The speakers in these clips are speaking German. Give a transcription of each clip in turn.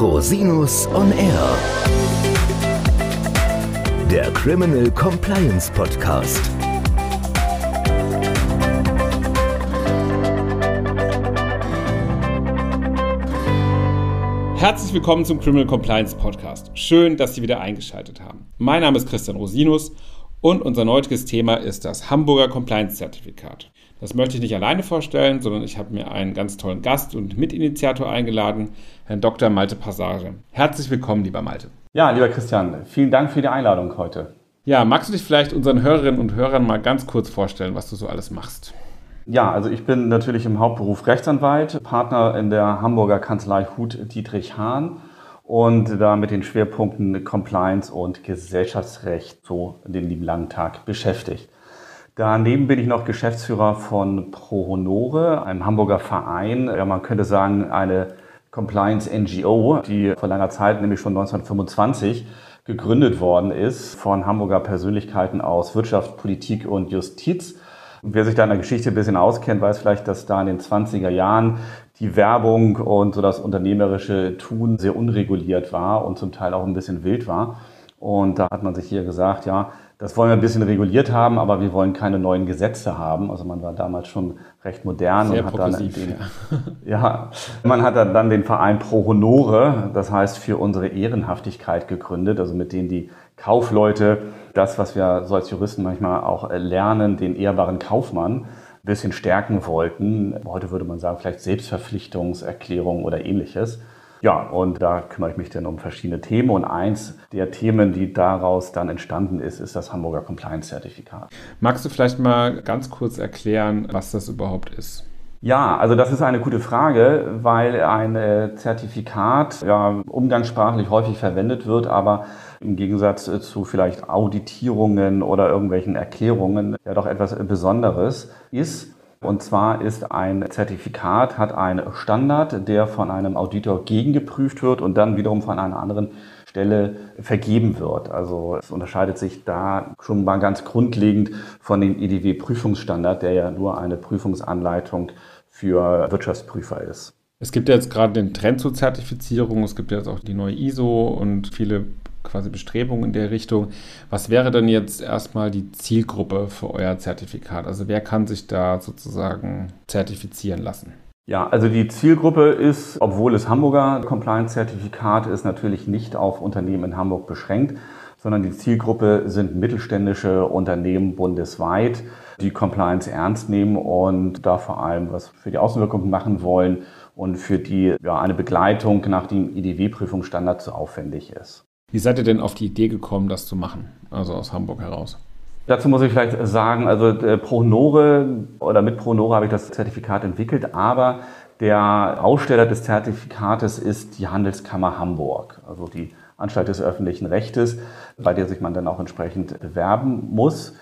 Rosinus on Air. Der Criminal Compliance Podcast. Herzlich willkommen zum Criminal Compliance Podcast. Schön, dass Sie wieder eingeschaltet haben. Mein Name ist Christian Rosinus und unser heutiges Thema ist das Hamburger Compliance Zertifikat. Das möchte ich nicht alleine vorstellen, sondern ich habe mir einen ganz tollen Gast und Mitinitiator eingeladen, Herrn Dr. Malte Passage. Herzlich willkommen, lieber Malte. Ja, lieber Christian, vielen Dank für die Einladung heute. Ja, magst du dich vielleicht unseren Hörerinnen und Hörern mal ganz kurz vorstellen, was du so alles machst? Ja, also ich bin natürlich im Hauptberuf Rechtsanwalt, Partner in der Hamburger Kanzlei Hut Dietrich Hahn und da mit den Schwerpunkten Compliance und Gesellschaftsrecht so den lieben langen Tag beschäftigt. Daneben bin ich noch Geschäftsführer von Pro Honore, einem Hamburger Verein. Ja, man könnte sagen, eine Compliance NGO, die vor langer Zeit, nämlich schon 1925, gegründet worden ist von Hamburger Persönlichkeiten aus Wirtschaft, Politik und Justiz. Wer sich da in der Geschichte ein bisschen auskennt, weiß vielleicht, dass da in den 20er Jahren die Werbung und so das unternehmerische Tun sehr unreguliert war und zum Teil auch ein bisschen wild war. Und da hat man sich hier gesagt, ja, das wollen wir ein bisschen reguliert haben, aber wir wollen keine neuen Gesetze haben. Also man war damals schon recht modern Sehr und hat dann den, ja. ja, man hat dann den Verein Pro Honore, das heißt für unsere Ehrenhaftigkeit gegründet, also mit denen die Kaufleute das, was wir so als Juristen manchmal auch lernen, den ehrbaren Kaufmann ein bisschen stärken wollten. Heute würde man sagen, vielleicht Selbstverpflichtungserklärung oder ähnliches. Ja, und da kümmere ich mich dann um verschiedene Themen. Und eins der Themen, die daraus dann entstanden ist, ist das Hamburger Compliance-Zertifikat. Magst du vielleicht mal ganz kurz erklären, was das überhaupt ist? Ja, also das ist eine gute Frage, weil ein äh, Zertifikat ja umgangssprachlich häufig verwendet wird, aber im Gegensatz äh, zu vielleicht Auditierungen oder irgendwelchen Erklärungen ja doch etwas Besonderes ist. Und zwar ist ein Zertifikat, hat einen Standard, der von einem Auditor gegengeprüft wird und dann wiederum von einer anderen Stelle vergeben wird. Also es unterscheidet sich da schon mal ganz grundlegend von dem EDW-Prüfungsstandard, der ja nur eine Prüfungsanleitung für Wirtschaftsprüfer ist. Es gibt ja jetzt gerade den Trend zur Zertifizierung, es gibt ja jetzt auch die neue ISO und viele quasi Bestrebungen in der Richtung. Was wäre denn jetzt erstmal die Zielgruppe für euer Zertifikat? Also wer kann sich da sozusagen zertifizieren lassen? Ja, also die Zielgruppe ist, obwohl es Hamburger Compliance-Zertifikat ist, natürlich nicht auf Unternehmen in Hamburg beschränkt, sondern die Zielgruppe sind mittelständische Unternehmen bundesweit, die Compliance ernst nehmen und da vor allem was für die Außenwirkung machen wollen und für die ja, eine Begleitung nach dem IDW-Prüfungsstandard zu aufwendig ist. Wie seid ihr denn auf die Idee gekommen, das zu machen, also aus Hamburg heraus? Dazu muss ich vielleicht sagen, also äh, Pronore oder mit Pronore habe ich das Zertifikat entwickelt, aber der Aussteller des Zertifikates ist die Handelskammer Hamburg, also die Anstalt des öffentlichen Rechtes, bei der sich man dann auch entsprechend bewerben muss.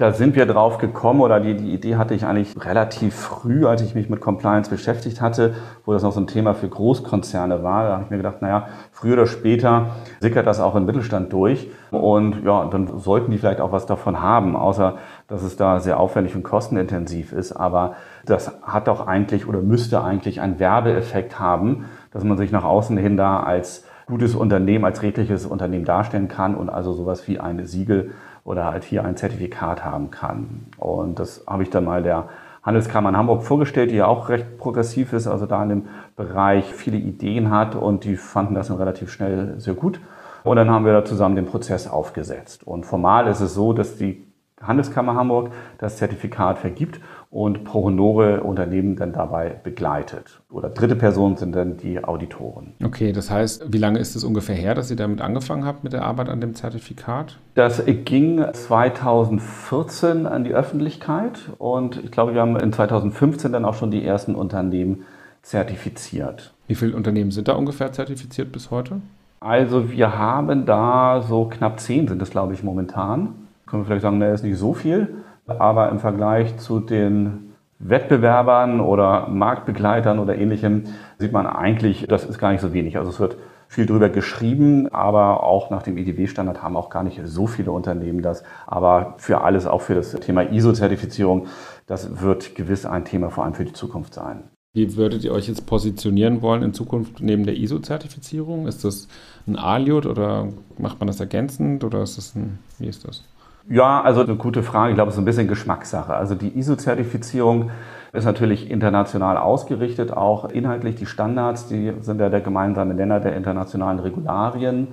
Da sind wir drauf gekommen oder die, die Idee hatte ich eigentlich relativ früh, als ich mich mit Compliance beschäftigt hatte, wo das noch so ein Thema für Großkonzerne war. Da habe ich mir gedacht, naja, früher oder später sickert das auch im Mittelstand durch und ja, dann sollten die vielleicht auch was davon haben, außer dass es da sehr aufwendig und kostenintensiv ist. Aber das hat doch eigentlich oder müsste eigentlich einen Werbeeffekt haben, dass man sich nach außen hin da als gutes Unternehmen, als redliches Unternehmen darstellen kann und also sowas wie ein Siegel oder halt hier ein Zertifikat haben kann. Und das habe ich dann mal der Handelskammer in Hamburg vorgestellt, die ja auch recht progressiv ist, also da in dem Bereich viele Ideen hat und die fanden das dann relativ schnell sehr gut. Und dann haben wir da zusammen den Prozess aufgesetzt. Und formal ist es so, dass die Handelskammer Hamburg das Zertifikat vergibt und Pro Honore Unternehmen dann dabei begleitet. Oder dritte Personen sind dann die Auditoren. Okay, das heißt, wie lange ist es ungefähr her, dass ihr damit angefangen habt mit der Arbeit an dem Zertifikat? Das ging 2014 an die Öffentlichkeit und ich glaube, wir haben in 2015 dann auch schon die ersten Unternehmen zertifiziert. Wie viele Unternehmen sind da ungefähr zertifiziert bis heute? Also wir haben da so knapp zehn sind es, glaube ich, momentan können wir vielleicht sagen, naja, ist nicht so viel, aber im Vergleich zu den Wettbewerbern oder Marktbegleitern oder ähnlichem sieht man eigentlich, das ist gar nicht so wenig. Also es wird viel drüber geschrieben, aber auch nach dem IDW-Standard haben auch gar nicht so viele Unternehmen das. Aber für alles, auch für das Thema ISO-Zertifizierung, das wird gewiss ein Thema vor allem für die Zukunft sein. Wie würdet ihr euch jetzt positionieren wollen in Zukunft neben der ISO-Zertifizierung? Ist das ein ALIOT oder macht man das ergänzend oder ist das ein, wie ist das? Ja, also eine gute Frage. Ich glaube, es ist ein bisschen Geschmackssache. Also die ISO-Zertifizierung ist natürlich international ausgerichtet, auch inhaltlich die Standards, die sind ja der gemeinsame Nenner der internationalen Regularien,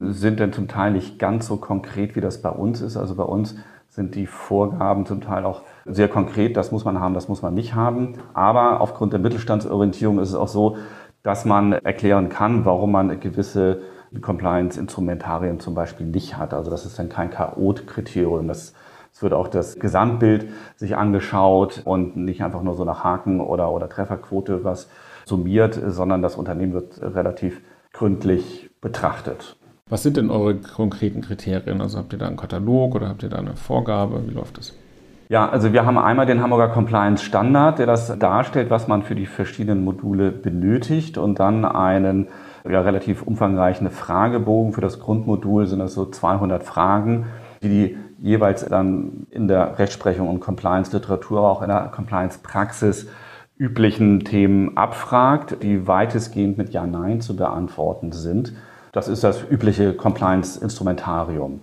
sind dann zum Teil nicht ganz so konkret, wie das bei uns ist. Also bei uns sind die Vorgaben zum Teil auch sehr konkret, das muss man haben, das muss man nicht haben. Aber aufgrund der Mittelstandsorientierung ist es auch so, dass man erklären kann, warum man gewisse Compliance-Instrumentarien zum Beispiel nicht hat. Also das ist dann kein Chaot-Kriterium. Es wird auch das Gesamtbild sich angeschaut und nicht einfach nur so nach Haken oder, oder Trefferquote was summiert, sondern das Unternehmen wird relativ gründlich betrachtet. Was sind denn eure konkreten Kriterien? Also habt ihr da einen Katalog oder habt ihr da eine Vorgabe? Wie läuft das? Ja, also wir haben einmal den Hamburger Compliance Standard, der das darstellt, was man für die verschiedenen Module benötigt und dann einen ja, relativ umfangreichen Fragebogen. Für das Grundmodul sind das so 200 Fragen, die die jeweils dann in der Rechtsprechung und Compliance-Literatur, auch in der Compliance-Praxis üblichen Themen abfragt, die weitestgehend mit Ja, Nein zu beantworten sind. Das ist das übliche Compliance-Instrumentarium.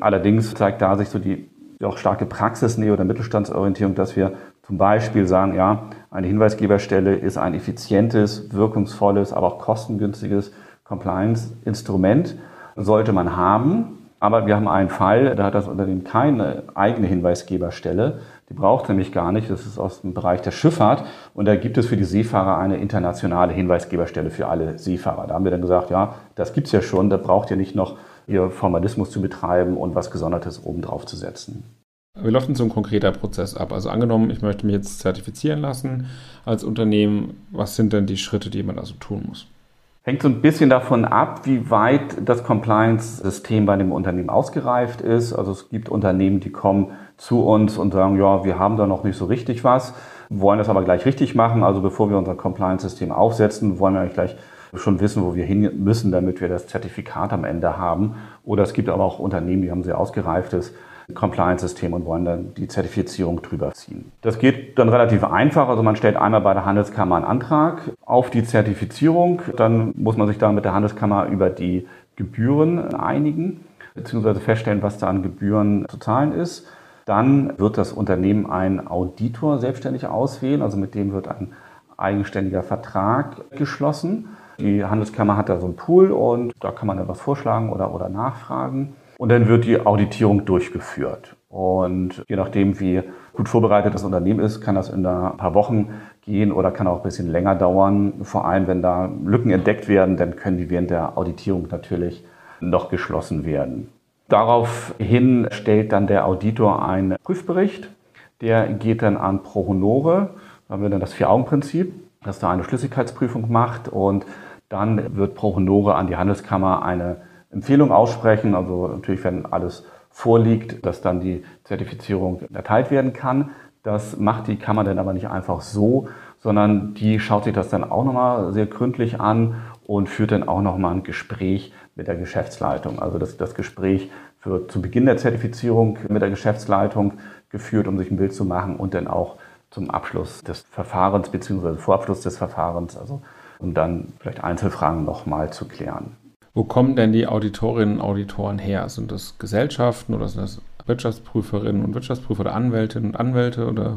Allerdings zeigt da sich so die auch starke Praxisnähe oder Mittelstandsorientierung, dass wir zum Beispiel sagen, ja, eine Hinweisgeberstelle ist ein effizientes, wirkungsvolles, aber auch kostengünstiges Compliance-Instrument, sollte man haben. Aber wir haben einen Fall, da hat das Unternehmen keine eigene Hinweisgeberstelle. Die braucht nämlich gar nicht. Das ist aus dem Bereich der Schifffahrt. Und da gibt es für die Seefahrer eine internationale Hinweisgeberstelle für alle Seefahrer. Da haben wir dann gesagt, ja, das gibt es ja schon. Da braucht ihr nicht noch ihr Formalismus zu betreiben und was Gesondertes obendrauf zu setzen. Wie läuft denn so ein konkreter Prozess ab? Also angenommen, ich möchte mich jetzt zertifizieren lassen als Unternehmen. Was sind denn die Schritte, die man also tun muss? Hängt so ein bisschen davon ab, wie weit das Compliance-System bei dem Unternehmen ausgereift ist. Also es gibt Unternehmen, die kommen zu uns und sagen, ja, wir haben da noch nicht so richtig was, wollen das aber gleich richtig machen. Also bevor wir unser Compliance-System aufsetzen, wollen wir eigentlich gleich schon wissen, wo wir hin müssen, damit wir das Zertifikat am Ende haben. Oder es gibt aber auch Unternehmen, die haben sehr ausgereiftes Compliance-System und wollen dann die Zertifizierung drüber ziehen. Das geht dann relativ einfach. Also man stellt einmal bei der Handelskammer einen Antrag auf die Zertifizierung. Dann muss man sich da mit der Handelskammer über die Gebühren einigen, beziehungsweise feststellen, was da an Gebühren zu zahlen ist. Dann wird das Unternehmen einen Auditor selbstständig auswählen, also mit dem wird ein eigenständiger Vertrag geschlossen. Die Handelskammer hat da so einen Pool und da kann man dann was vorschlagen oder, oder nachfragen. Und dann wird die Auditierung durchgeführt. Und je nachdem, wie gut vorbereitet das Unternehmen ist, kann das in ein paar Wochen gehen oder kann auch ein bisschen länger dauern. Vor allem, wenn da Lücken entdeckt werden, dann können die während der Auditierung natürlich noch geschlossen werden. Daraufhin stellt dann der Auditor einen Prüfbericht. Der geht dann an Pro Honore. Da haben wir dann das Vier-Augen-Prinzip, dass da eine Schlüssigkeitsprüfung macht und dann wird Pro Honore an die Handelskammer eine Empfehlung aussprechen. Also natürlich, wenn alles vorliegt, dass dann die Zertifizierung erteilt werden kann. Das macht die Kammer dann aber nicht einfach so, sondern die schaut sich das dann auch nochmal sehr gründlich an und führt dann auch nochmal ein Gespräch mit der Geschäftsleitung. Also das, das Gespräch wird zu Beginn der Zertifizierung mit der Geschäftsleitung geführt, um sich ein Bild zu machen und dann auch zum Abschluss des Verfahrens bzw. Vorabschluss des Verfahrens, also um dann vielleicht Einzelfragen nochmal zu klären. Wo kommen denn die Auditorinnen und Auditoren her? Sind das Gesellschaften oder sind das Wirtschaftsprüferinnen und Wirtschaftsprüfer oder Anwältinnen und Anwälte oder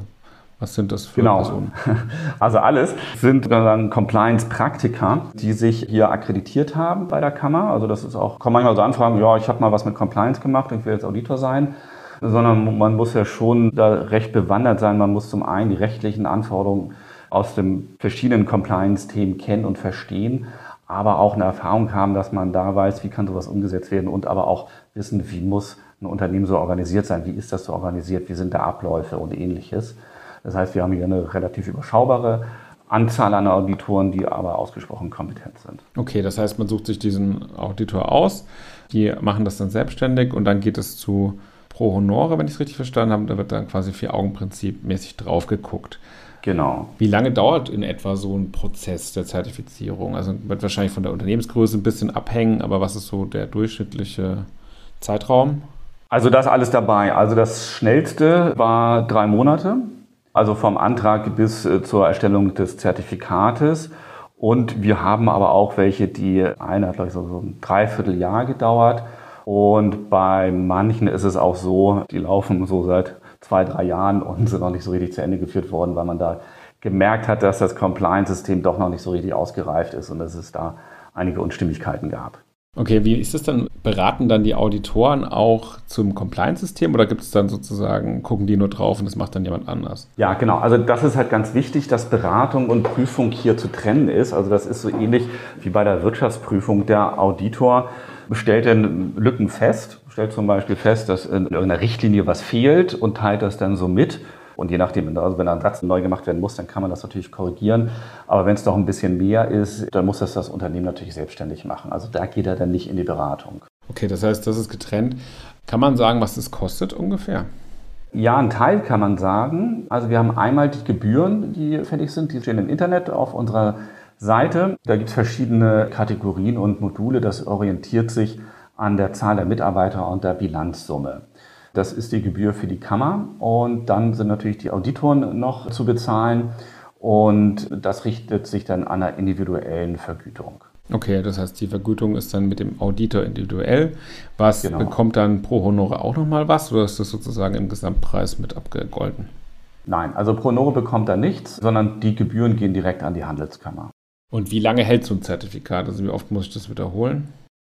was sind das für genau. Personen? Also alles sind Compliance-Praktiker, die sich hier akkreditiert haben bei der Kammer. Also das ist auch, kommen manchmal so Anfragen, ja, ich habe mal was mit Compliance gemacht und ich will jetzt Auditor sein. Sondern man muss ja schon da recht bewandert sein. Man muss zum einen die rechtlichen Anforderungen aus den verschiedenen Compliance-Themen kennen und verstehen aber auch eine Erfahrung haben, dass man da weiß, wie kann sowas umgesetzt werden und aber auch wissen, wie muss ein Unternehmen so organisiert sein, wie ist das so organisiert, wie sind da Abläufe und ähnliches. Das heißt, wir haben hier eine relativ überschaubare Anzahl an Auditoren, die aber ausgesprochen kompetent sind. Okay, das heißt, man sucht sich diesen Auditor aus, die machen das dann selbstständig und dann geht es zu Pro Honore, wenn ich es richtig verstanden habe. Da wird dann quasi Vier-Augen-Prinzip mäßig drauf geguckt. Genau. Wie lange dauert in etwa so ein Prozess der Zertifizierung? Also wird wahrscheinlich von der Unternehmensgröße ein bisschen abhängen, aber was ist so der durchschnittliche Zeitraum? Also das alles dabei. Also das schnellste war drei Monate. Also vom Antrag bis äh, zur Erstellung des Zertifikates. Und wir haben aber auch welche, die eine hat, glaube ich, so, so ein Dreivierteljahr gedauert. Und bei manchen ist es auch so, die laufen so seit zwei, drei Jahren und sind noch nicht so richtig zu Ende geführt worden, weil man da gemerkt hat, dass das Compliance-System doch noch nicht so richtig ausgereift ist und dass es da einige Unstimmigkeiten gab. Okay, wie ist es dann? Beraten dann die Auditoren auch zum Compliance-System oder gibt es dann sozusagen, gucken die nur drauf und das macht dann jemand anders? Ja, genau. Also das ist halt ganz wichtig, dass Beratung und Prüfung hier zu trennen ist. Also das ist so ähnlich wie bei der Wirtschaftsprüfung. Der Auditor stellt dann Lücken fest, stellt zum Beispiel fest, dass in irgendeiner Richtlinie was fehlt und teilt das dann so mit. Und je nachdem, also wenn ein Satz neu gemacht werden muss, dann kann man das natürlich korrigieren. Aber wenn es doch ein bisschen mehr ist, dann muss das das Unternehmen natürlich selbstständig machen. Also da geht er dann nicht in die Beratung. Okay, das heißt, das ist getrennt. Kann man sagen, was das kostet ungefähr? Ja, ein Teil kann man sagen. Also wir haben einmal die Gebühren, die fällig sind, die stehen im Internet auf unserer Seite. Da gibt es verschiedene Kategorien und Module. Das orientiert sich an der Zahl der Mitarbeiter und der Bilanzsumme. Das ist die Gebühr für die Kammer. Und dann sind natürlich die Auditoren noch zu bezahlen. Und das richtet sich dann an einer individuellen Vergütung. Okay, das heißt, die Vergütung ist dann mit dem Auditor individuell. Was genau. bekommt dann pro Honore auch nochmal was oder ist das sozusagen im Gesamtpreis mit abgegolten? Nein, also pro Honore bekommt er nichts, sondern die Gebühren gehen direkt an die Handelskammer. Und wie lange hält so ein Zertifikat? Also wie oft muss ich das wiederholen?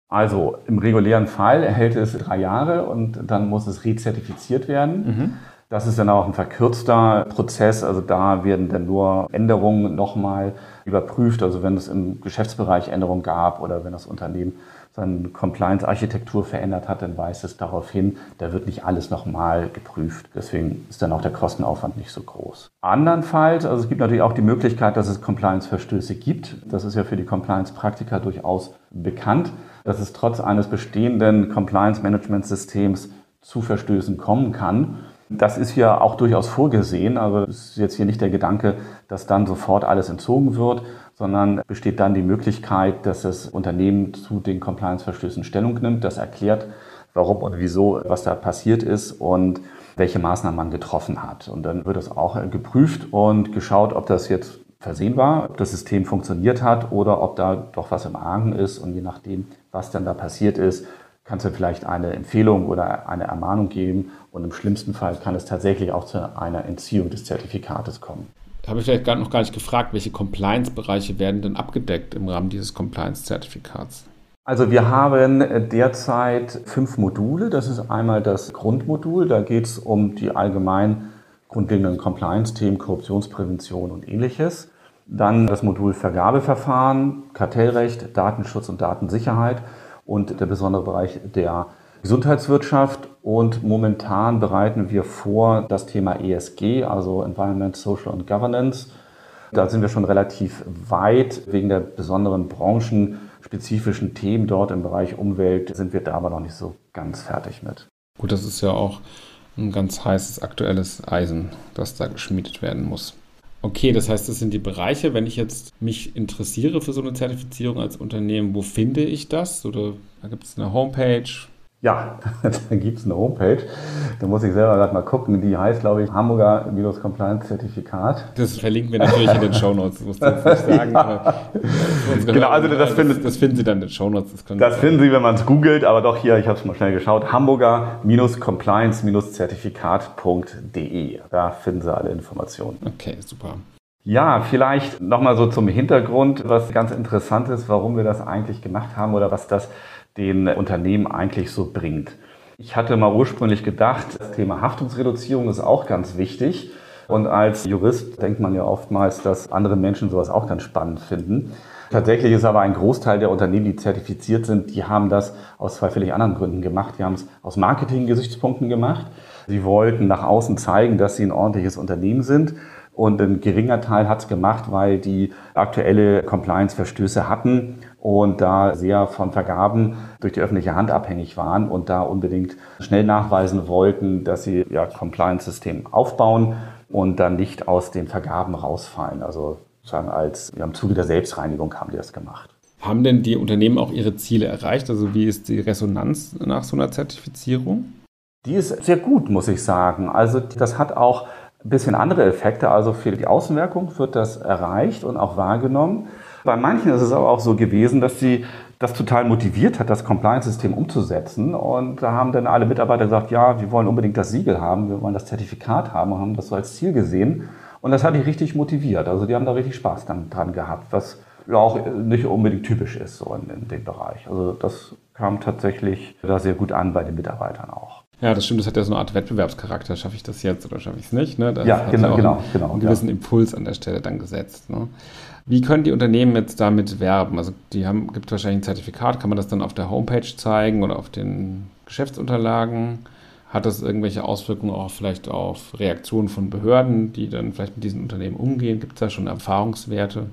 Also im regulären Fall hält es drei Jahre und dann muss es rezertifiziert werden. Mhm. Das ist dann auch ein verkürzter Prozess. Also da werden dann nur Änderungen nochmal überprüft. Also wenn es im Geschäftsbereich Änderungen gab oder wenn das Unternehmen seine Compliance-Architektur verändert hat, dann weist es darauf hin, da wird nicht alles nochmal geprüft. Deswegen ist dann auch der Kostenaufwand nicht so groß. Andernfalls, also es gibt natürlich auch die Möglichkeit, dass es Compliance-Verstöße gibt. Das ist ja für die Compliance-Praktiker durchaus bekannt, dass es trotz eines bestehenden Compliance-Management-Systems zu Verstößen kommen kann. Das ist ja auch durchaus vorgesehen, es ist jetzt hier nicht der Gedanke, dass dann sofort alles entzogen wird, sondern besteht dann die Möglichkeit, dass das Unternehmen zu den Compliance-Verstößen Stellung nimmt, das erklärt, warum und wieso, was da passiert ist und welche Maßnahmen man getroffen hat. Und dann wird es auch geprüft und geschaut, ob das jetzt versehen war, ob das System funktioniert hat oder ob da doch was im Argen ist. Und je nachdem, was dann da passiert ist, kann es vielleicht eine Empfehlung oder eine Ermahnung geben. Und im schlimmsten Fall kann es tatsächlich auch zu einer Entziehung des Zertifikates kommen. Da habe ich vielleicht noch gar nicht gefragt, welche Compliance-Bereiche werden denn abgedeckt im Rahmen dieses Compliance-Zertifikats? Also wir haben derzeit fünf Module. Das ist einmal das Grundmodul. Da geht es um die allgemein grundlegenden Compliance-Themen, Korruptionsprävention und ähnliches. Dann das Modul Vergabeverfahren, Kartellrecht, Datenschutz und Datensicherheit und der besondere Bereich der Gesundheitswirtschaft. Und momentan bereiten wir vor das Thema ESG, also Environment, Social und Governance. Da sind wir schon relativ weit. Wegen der besonderen branchenspezifischen Themen dort im Bereich Umwelt sind wir da aber noch nicht so ganz fertig mit. Gut, das ist ja auch ein ganz heißes aktuelles Eisen, das da geschmiedet werden muss. Okay, das heißt, das sind die Bereiche. Wenn ich jetzt mich interessiere für so eine Zertifizierung als Unternehmen, wo finde ich das? Oder da gibt es eine Homepage? Ja, da gibt es eine Homepage. Da muss ich selber gerade mal gucken. Die heißt, glaube ich, Hamburger Compliance Zertifikat. Das verlinken wir natürlich in den Show Notes, muss ich nicht sagen. ja. Genau, also das, das, findet, das, finden Sie dann in den Show Notes. Das, das finden Sie, wenn man es googelt, aber doch hier, ich habe es mal schnell geschaut, Hamburger-Compliance-Zertifikat.de. Da finden Sie alle Informationen. Okay, super. Ja, vielleicht nochmal so zum Hintergrund, was ganz interessant ist, warum wir das eigentlich gemacht haben oder was das den Unternehmen eigentlich so bringt. Ich hatte mal ursprünglich gedacht, das Thema Haftungsreduzierung ist auch ganz wichtig. Und als Jurist denkt man ja oftmals, dass andere Menschen sowas auch ganz spannend finden. Tatsächlich ist aber ein Großteil der Unternehmen, die zertifiziert sind, die haben das aus zwei völlig anderen Gründen gemacht. Die haben es aus Marketing-Gesichtspunkten gemacht. Sie wollten nach außen zeigen, dass sie ein ordentliches Unternehmen sind. Und ein geringer Teil hat es gemacht, weil die aktuelle Compliance-Verstöße hatten und da sehr von Vergaben durch die öffentliche Hand abhängig waren und da unbedingt schnell nachweisen wollten, dass sie ja Compliance-System aufbauen und dann nicht aus den Vergaben rausfallen. Also sozusagen als ja, im Zuge der Selbstreinigung haben die das gemacht. Haben denn die Unternehmen auch ihre Ziele erreicht? Also wie ist die Resonanz nach so einer Zertifizierung? Die ist sehr gut, muss ich sagen. Also das hat auch ein bisschen andere Effekte. Also für die Außenwirkung wird das erreicht und auch wahrgenommen. Bei manchen ist es aber auch so gewesen, dass sie das total motiviert hat, das Compliance-System umzusetzen. Und da haben dann alle Mitarbeiter gesagt, ja, wir wollen unbedingt das Siegel haben, wir wollen das Zertifikat haben und haben das so als Ziel gesehen. Und das hat die richtig motiviert. Also die haben da richtig Spaß dann, dran gehabt, was ja auch nicht unbedingt typisch ist so in, in dem Bereich. Also das kam tatsächlich da sehr gut an bei den Mitarbeitern auch. Ja, das stimmt, das hat ja so eine Art Wettbewerbscharakter. Schaffe ich das jetzt oder schaffe ich es nicht? Ne? Das ja, genau, ja genau, genau. Einen gewissen ja. Impuls an der Stelle dann gesetzt. Ne? Wie können die Unternehmen jetzt damit werben? Also die haben, gibt wahrscheinlich ein Zertifikat, kann man das dann auf der Homepage zeigen oder auf den Geschäftsunterlagen? Hat das irgendwelche Auswirkungen auch vielleicht auf Reaktionen von Behörden, die dann vielleicht mit diesen Unternehmen umgehen? Gibt es da schon Erfahrungswerte?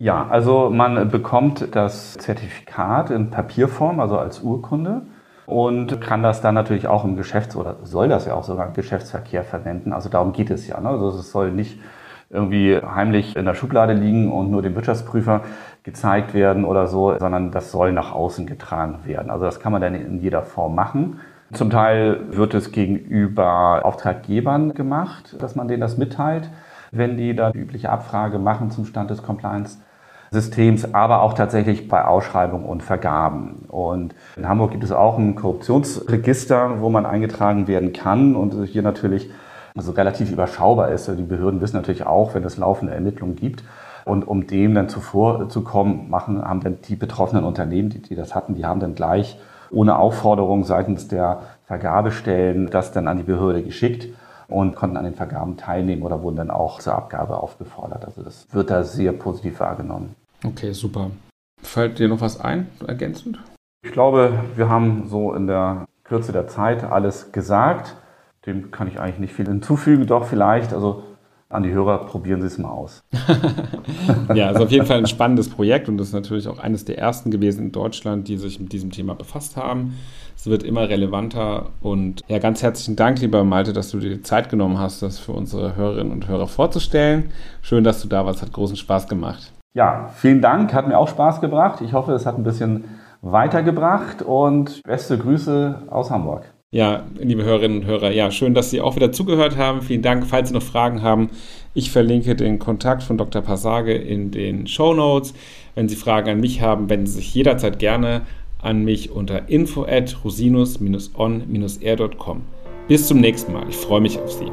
Ja, also man bekommt das Zertifikat in Papierform, also als Urkunde und kann das dann natürlich auch im Geschäfts- oder soll das ja auch sogar im Geschäftsverkehr verwenden. Also darum geht es ja. Ne? Also es soll nicht irgendwie heimlich in der Schublade liegen und nur dem Wirtschaftsprüfer gezeigt werden oder so, sondern das soll nach außen getragen werden. Also das kann man dann in jeder Form machen. Zum Teil wird es gegenüber Auftraggebern gemacht, dass man denen das mitteilt, wenn die da die übliche Abfrage machen zum Stand des Compliance. Systems, aber auch tatsächlich bei Ausschreibungen und Vergaben. Und in Hamburg gibt es auch ein Korruptionsregister, wo man eingetragen werden kann und hier natürlich also relativ überschaubar ist. Die Behörden wissen natürlich auch, wenn es laufende Ermittlungen gibt. Und um dem dann zuvor zu kommen, machen, haben dann die betroffenen Unternehmen, die, die das hatten, die haben dann gleich ohne Aufforderung seitens der Vergabestellen das dann an die Behörde geschickt und konnten an den Vergaben teilnehmen oder wurden dann auch zur Abgabe aufgefordert. Also das wird da sehr positiv wahrgenommen. Okay, super. Fällt dir noch was ein, ergänzend? Ich glaube, wir haben so in der Kürze der Zeit alles gesagt. Dem kann ich eigentlich nicht viel hinzufügen, doch vielleicht. Also an die Hörer, probieren Sie es mal aus. ja, also auf jeden Fall ein spannendes Projekt und das ist natürlich auch eines der ersten gewesen in Deutschland, die sich mit diesem Thema befasst haben. Es wird immer relevanter und ja, ganz herzlichen Dank, lieber Malte, dass du dir die Zeit genommen hast, das für unsere Hörerinnen und Hörer vorzustellen. Schön, dass du da warst, hat großen Spaß gemacht. Ja, vielen Dank, hat mir auch Spaß gebracht. Ich hoffe, es hat ein bisschen weitergebracht und beste Grüße aus Hamburg. Ja, liebe Hörerinnen und Hörer, ja, schön, dass Sie auch wieder zugehört haben. Vielen Dank. Falls Sie noch Fragen haben, ich verlinke den Kontakt von Dr. Passage in den Show Notes. Wenn Sie Fragen an mich haben, wenden Sie sich jederzeit gerne an mich unter info at rosinus-on-air.com. Bis zum nächsten Mal. Ich freue mich auf Sie.